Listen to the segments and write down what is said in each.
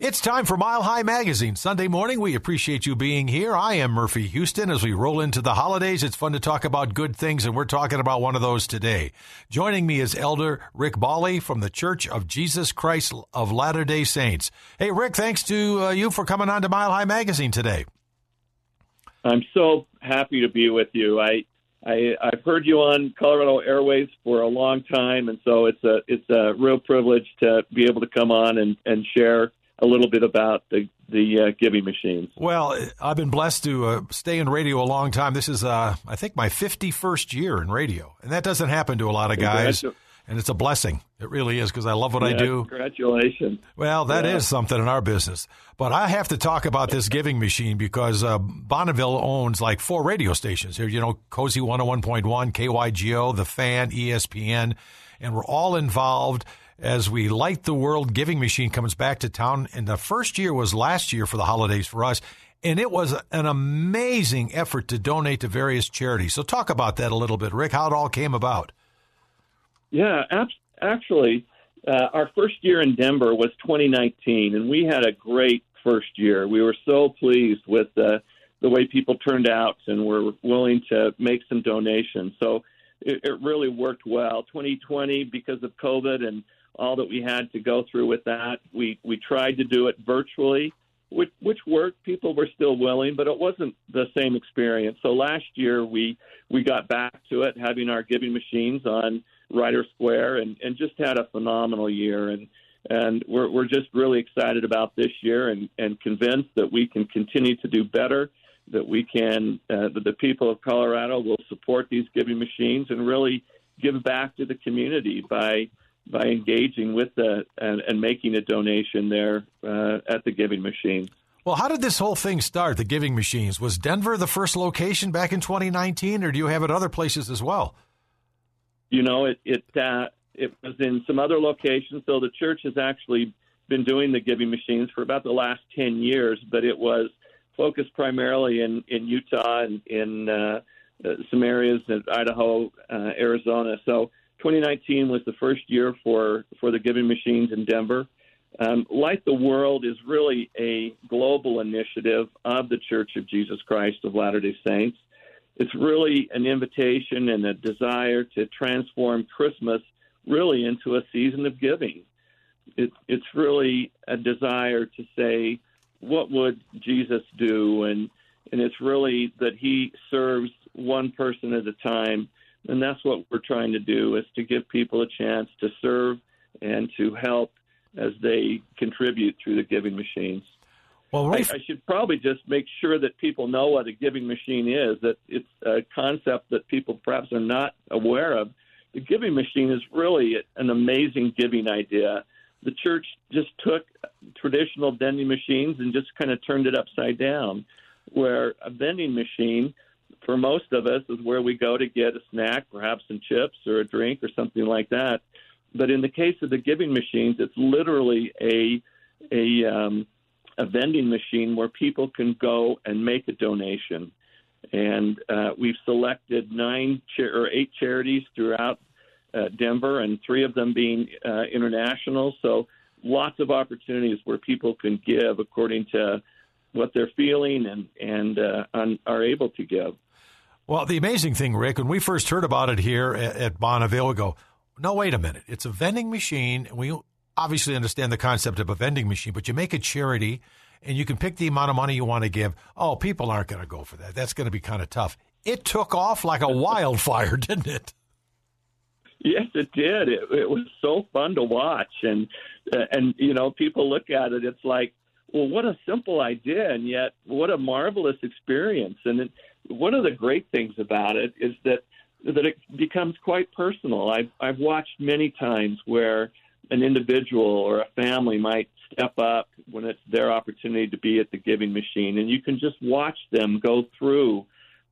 It's time for Mile High Magazine. Sunday morning, we appreciate you being here. I am Murphy Houston. As we roll into the holidays, it's fun to talk about good things, and we're talking about one of those today. Joining me is Elder Rick Bally from the Church of Jesus Christ of Latter day Saints. Hey, Rick, thanks to uh, you for coming on to Mile High Magazine today. I'm so happy to be with you. I, I I've heard you on Colorado Airways for a long time, and so it's a it's a real privilege to be able to come on and, and share a little bit about the the uh, giving machines. Well, I've been blessed to uh, stay in radio a long time. This is, uh, I think, my 51st year in radio, and that doesn't happen to a lot of guys. And it's a blessing. It really is because I love what yeah, I do. Congratulations. Well, that yeah. is something in our business. But I have to talk about this giving machine because uh, Bonneville owns like four radio stations here. You know, KOSI 101.1, KYGO, The Fan, ESPN, and we're all involved as we light the world giving machine comes back to town. And the first year was last year for the holidays for us. And it was an amazing effort to donate to various charities. So talk about that a little bit, Rick, how it all came about. Yeah, actually, uh, our first year in Denver was 2019, and we had a great first year. We were so pleased with uh, the way people turned out and were willing to make some donations. So it, it really worked well. 2020, because of COVID and all that we had to go through with that. We we tried to do it virtually, which which worked. People were still willing, but it wasn't the same experience. So last year we we got back to it, having our giving machines on Writer Square, and and just had a phenomenal year. And and we're we're just really excited about this year, and and convinced that we can continue to do better. That we can, uh, that the people of Colorado will support these giving machines and really give back to the community by by engaging with the and, and making a donation there uh, at the Giving Machine. Well, how did this whole thing start? The Giving Machines was Denver the first location back in 2019, or do you have it other places as well? You know, it it uh, it was in some other locations. So the church has actually been doing the Giving Machines for about the last 10 years, but it was focused primarily in in Utah and in uh, uh some areas in Idaho, uh, Arizona. So 2019 was the first year for, for the Giving Machines in Denver. Um, Light the World is really a global initiative of the Church of Jesus Christ of Latter day Saints. It's really an invitation and a desire to transform Christmas really into a season of giving. It, it's really a desire to say, what would Jesus do? And, and it's really that he serves one person at a time and that's what we're trying to do is to give people a chance to serve and to help as they contribute through the giving machines. Well, Rafe, I, I, should probably just make sure that people know what a giving machine is. That it's a concept that people perhaps are not aware of. The giving machine is really an amazing giving idea. The church just took traditional vending machines and just kind of turned it upside down, where a vending machine for most of us is where we go to get a snack, perhaps some chips or a drink or something like that. But in the case of the giving machines, it's literally a a um, a vending machine where people can go and make a donation. And uh, we've selected nine cha- or eight charities throughout uh, Denver, and three of them being uh, international. So lots of opportunities where people can give according to what they're feeling and and uh, are able to give. Well, the amazing thing, Rick, when we first heard about it here at, at Bonneville, we go, no, wait a minute. It's a vending machine. We obviously understand the concept of a vending machine, but you make a charity and you can pick the amount of money you want to give. Oh, people aren't going to go for that. That's going to be kind of tough. It took off like a wildfire, didn't it? Yes, it did. It, it was so fun to watch, and uh, and you know, people look at it. It's like, well, what a simple idea, and yet what a marvelous experience. And one of the great things about it is that that it becomes quite personal. I've I've watched many times where an individual or a family might step up when it's their opportunity to be at the giving machine, and you can just watch them go through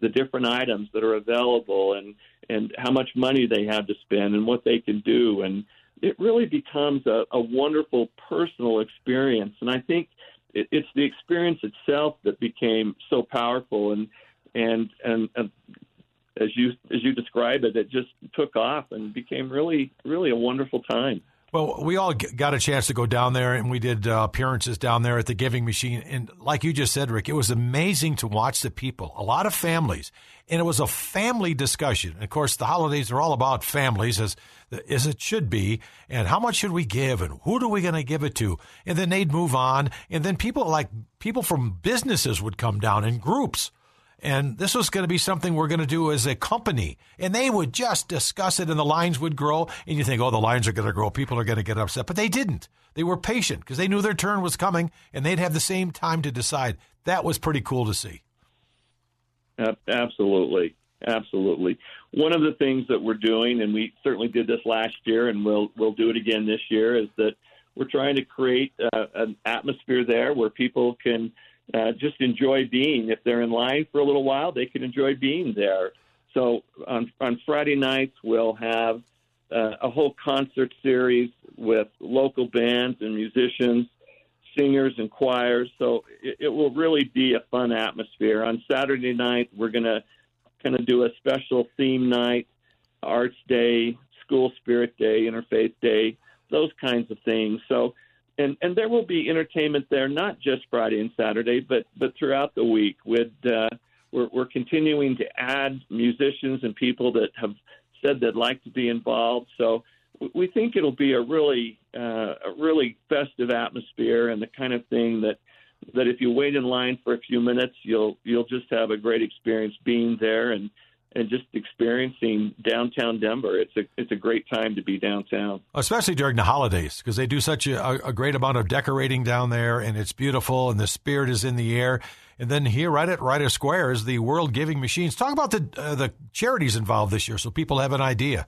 the different items that are available and and how much money they have to spend and what they can do. And it really becomes a, a wonderful personal experience. And i think it, it's the experience itself that became so powerful. And and and, as you as you describe it, it just took off and became really really a wonderful time. Well, we all got a chance to go down there, and we did uh, appearances down there at the Giving Machine. And like you just said, Rick, it was amazing to watch the people. A lot of families, and it was a family discussion. And of course, the holidays are all about families, as as it should be. And how much should we give, and who are we going to give it to? And then they'd move on, and then people like people from businesses would come down in groups and this was going to be something we're going to do as a company. And they would just discuss it, and the lines would grow. And you think, oh, the lines are going to grow. People are going to get upset. But they didn't. They were patient because they knew their turn was coming, and they'd have the same time to decide. That was pretty cool to see. Absolutely. Absolutely. One of the things that we're doing, and we certainly did this last year, and we'll we'll do it again this year, is that we're trying to create uh, an atmosphere there where people can uh, just enjoy being. If they're in line for a little while, they can enjoy being there. So on on Friday nights, we'll have uh, a whole concert series with local bands and musicians, singers and choirs. So it, it will really be a fun atmosphere. On Saturday night, we're to kind of do a special theme night, Arts Day, School Spirit Day, Interfaith Day, those kinds of things. So and and there will be entertainment there, not just Friday and Saturday, but but throughout the week. With uh, we're, we're continuing to add musicians and people that have said they'd like to be involved. So we think it'll be a really uh, a really festive atmosphere and the kind of thing that that if you wait in line for a few minutes, you'll you'll just have a great experience being there and and just experiencing downtown Denver. It's a it's a great time to be downtown, especially during the holidays because they do such a, a, great amount of decorating down there, and it's beautiful, and the spirit is in the air. And then here, right at Writer Square, is the World Giving Machines. Talk about the uh, the charities involved this year, so people have an idea.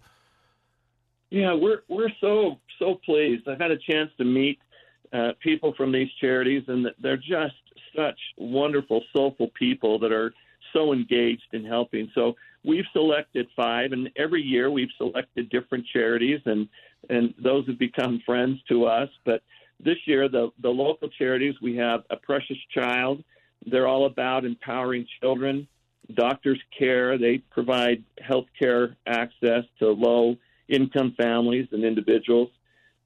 Yeah, we're we're so so pleased. I've had a chance to meet uh, people from these charities, and they're just such wonderful, soulful people that are so engaged in helping. So we've selected five, and every year we've selected different charities, and and those have become friends to us. But this year, the the local charities we have a Precious Child. They're all about empowering children. Doctors Care. They provide health care access to low income families and individuals.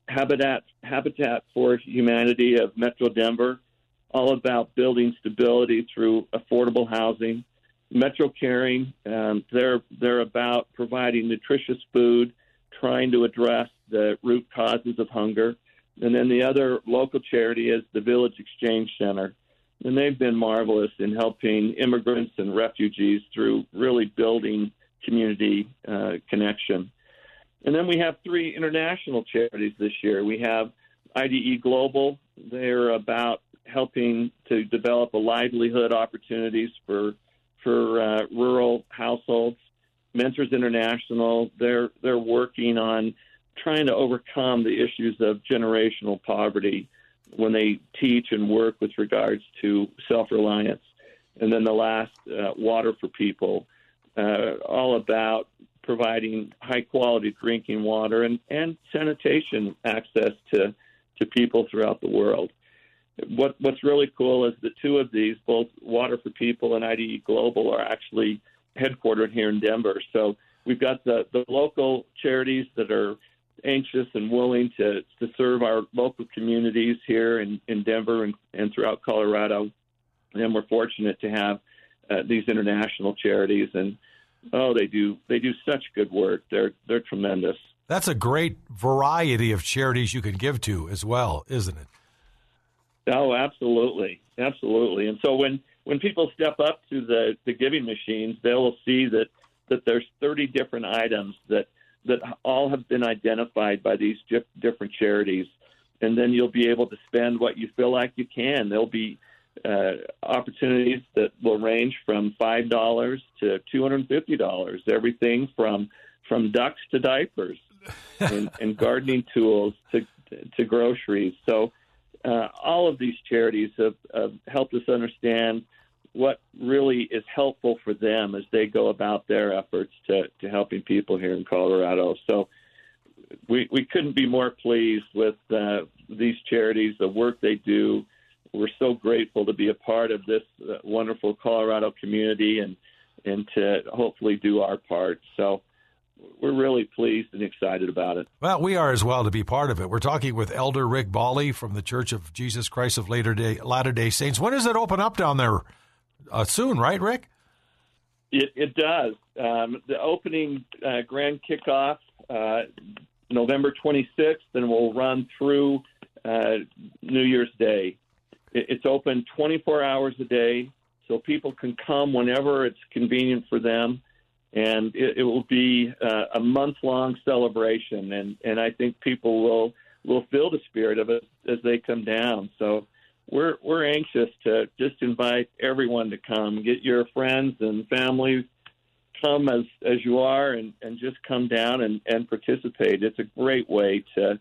Habitat Habitat for Humanity of Metro Denver, all about building stability through affordable housing. Metro Caring, um, they're they're about providing nutritious food, trying to address the root causes of hunger, and then the other local charity is the Village Exchange Center, and they've been marvelous in helping immigrants and refugees through really building community uh, connection. And then we have three international charities this year. We have IDE Global. They're about helping to develop a livelihood opportunities for for uh, rural households. Mentors International, they're they're working on trying to overcome the issues of generational poverty when they teach and work with regards to self-reliance. And then the last, uh, Water for People, uh, all about providing high-quality drinking water and, and sanitation access to to people throughout the world what what's really cool is the two of these, both Water for People and IDE Global, are actually headquartered here in Denver. So we've got the the local charities that are anxious and willing to to serve our local communities here in in Denver and, and throughout Colorado. And we're fortunate to have uh, these international charities, and oh, they do they do such good work. They're they're tremendous. That's a great variety of charities you can give to as well, isn't it? Oh, absolutely, absolutely. And so when when people step up to the the giving machines, they will see that that there's 30 different items that that all have been identified by these different charities, and then you'll be able to spend what you feel like you can. There'll be uh, opportunities that will range from five dollars to two hundred and fifty dollars. Everything from from ducks to diapers, and, and gardening tools to to groceries. So uh, all of these charities have, have helped us understand what really is helpful for them as they go about their efforts to, to helping people here in Colorado. So we, we couldn't be more pleased with uh, these charities, the work they do. We're so grateful to be a part of this uh, wonderful Colorado community and and to hopefully do our part. So we're really pleased and excited about it. Well, we are as well to be part of it. We're talking with Elder Rick Bally from the Church of Jesus Christ of Latter Day Latter Day Saints. When does it open up down there? Uh, soon, right, Rick? It, it does. Um, the opening uh, grand kickoff uh, November 26th, and will run through uh, New Year's Day. It, it's open 24 hours a day, so people can come whenever it's convenient for them and it, it will be uh, a month long celebration, and and I think people will will feel the spirit of it as they come down. So we're we're anxious to just invite everyone to come, get your friends and family, come as as you are, and and just come down and and participate. It's a great way to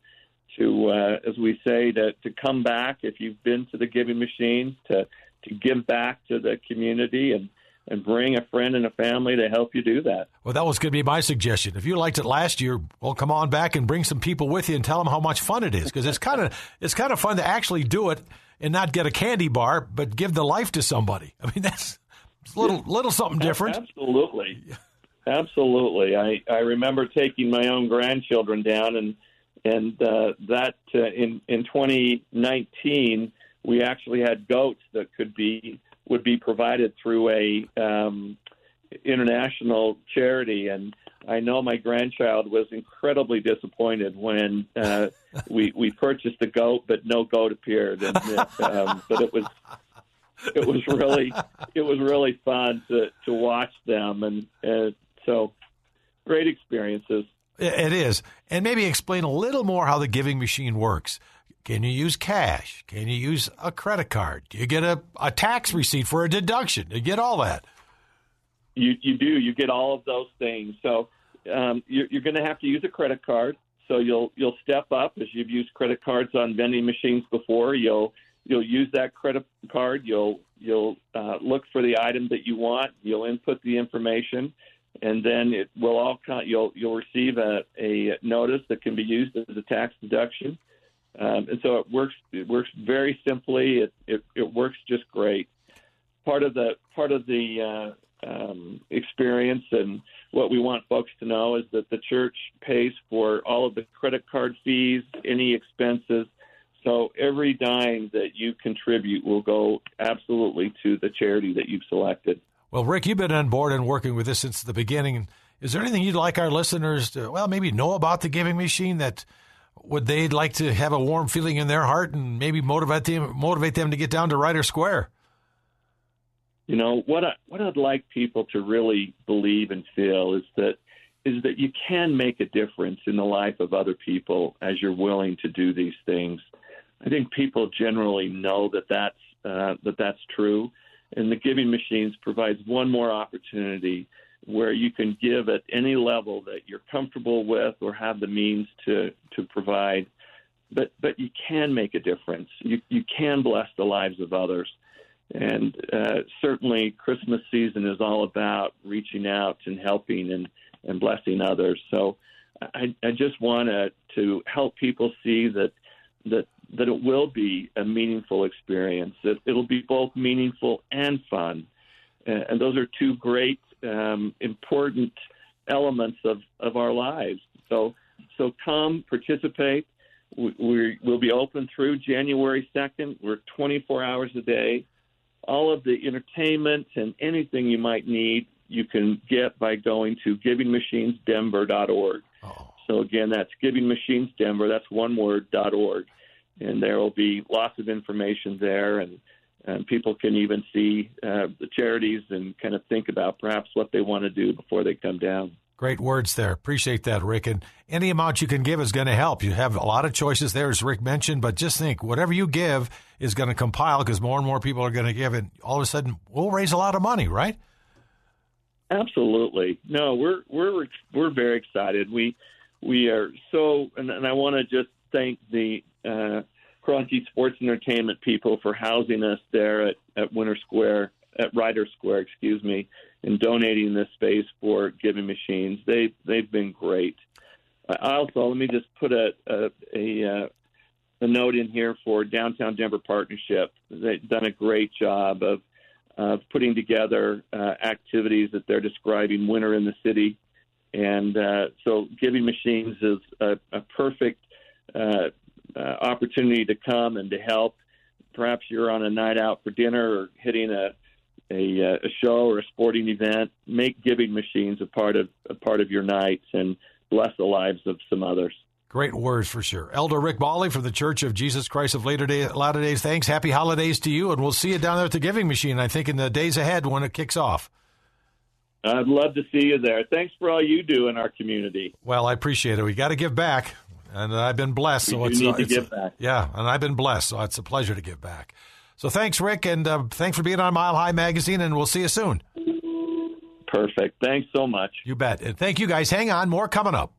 to uh, as we say to to come back if you've been to the giving machine to to give back to the community and and bring a friend and a family to help you do that. Well, that was going to be my suggestion. If you liked it last year, well, come on back and bring some people with you and tell them how much fun it is because it's kind of it's kind of fun to actually do it and not get a candy bar, but give the life to somebody. I mean, that's a little little something different. Absolutely, absolutely. I I remember taking my own grandchildren down and and uh, that uh, in in 2019 we actually had goats that could be would be provided through a um, international charity, and I know my grandchild was incredibly disappointed when uh, we we purchased a goat, but no goat appeared. And um, but it was it was really it was really fun to to watch them, and uh, so great experiences. It is, and maybe explain a little more how the giving machine works. Can you use cash? Can you use a credit card? Do you get a, a tax receipt for a deduction? You get all that. You, you do. You get all of those things. So um, you're, you're going to have to use a credit card. So you'll you'll step up as you've used credit cards on vending machines before. You'll you'll use that credit card. You'll you'll uh, look for the item that you want. You'll input the information, and then it will all you'll you'll receive a, a notice that can be used as a tax deduction. Um, and so it works. It works very simply. It, it, it works just great. Part of the part of the uh, um, experience and what we want folks to know is that the church pays for all of the credit card fees, any expenses. So every dime that you contribute will go absolutely to the charity that you've selected. Well, Rick, you've been on board and working with this since the beginning. Is there anything you'd like our listeners to, well, maybe know about the Giving Machine that would they like to have a warm feeling in their heart and maybe motivate them motivate them to get down to Writer Square? You know what I, what I'd like people to really believe and feel is that is that you can make a difference in the life of other people as you're willing to do these things. I think people generally know that that's uh, that that's true, and the Giving Machines provides one more opportunity where you can give at any level that you're comfortable with or have the means to to provide. But but you can make a difference. You you can bless the lives of others. And uh, certainly Christmas season is all about reaching out and helping and and blessing others. So I, I just want to help people see that that that it will be a meaningful experience that it'll be both meaningful and fun. And those are two great um, important elements of, of our lives. So, so come participate. We, we will be open through January 2nd. We're 24 hours a day. All of the entertainment and anything you might need, you can get by going to givingmachinesdenver.org. Oh. So again, that's givingmachinesdenver, That's one word. dot .org, and there will be lots of information there and and people can even see uh, the charities and kind of think about perhaps what they want to do before they come down. Great words there. Appreciate that, Rick. And any amount you can give is going to help. You have a lot of choices there, as Rick mentioned, but just think whatever you give is going to compile because more and more people are going to give, and all of a sudden we'll raise a lot of money, right? Absolutely. No, we're we're we're very excited. We we are so, and, and I want to just thank the uh, Kroenke Sports Entertainment people for housing us there at, at Winter Square, at Writer Square, excuse me, and donating this space for giving machines. They they've been great. I also let me just put a a, a, uh, a note in here for Downtown Denver Partnership. They've done a great job of of putting together uh, activities that they're describing winter in the city And uh, so, Giving Machines is a, a perfect uh, uh, opportunity to come and to help. Perhaps you're on a night out for dinner or hitting a a, uh, a show or a sporting event. Make Giving Machines a part of a part of your nights and bless the lives of some others. Great words for sure. Elder Rick Bally from the Church of Jesus Christ of Latter Day Latter Days. Thanks. Happy holidays to you, and we'll see you down there at the Giving Machine. I think in the days ahead when it kicks off. I'd love to see you there. Thanks for all you do in our community. Well, I appreciate it. We got to give back, and I've been blessed. We so it's, need to it's- give back. Yeah, and I've been blessed, so it's a pleasure to give back. So thanks, Rick, and uh, thanks for being on Mile High Magazine, and we'll see you soon. Perfect. Thanks so much. You bet. And thank you guys. Hang on, more coming up.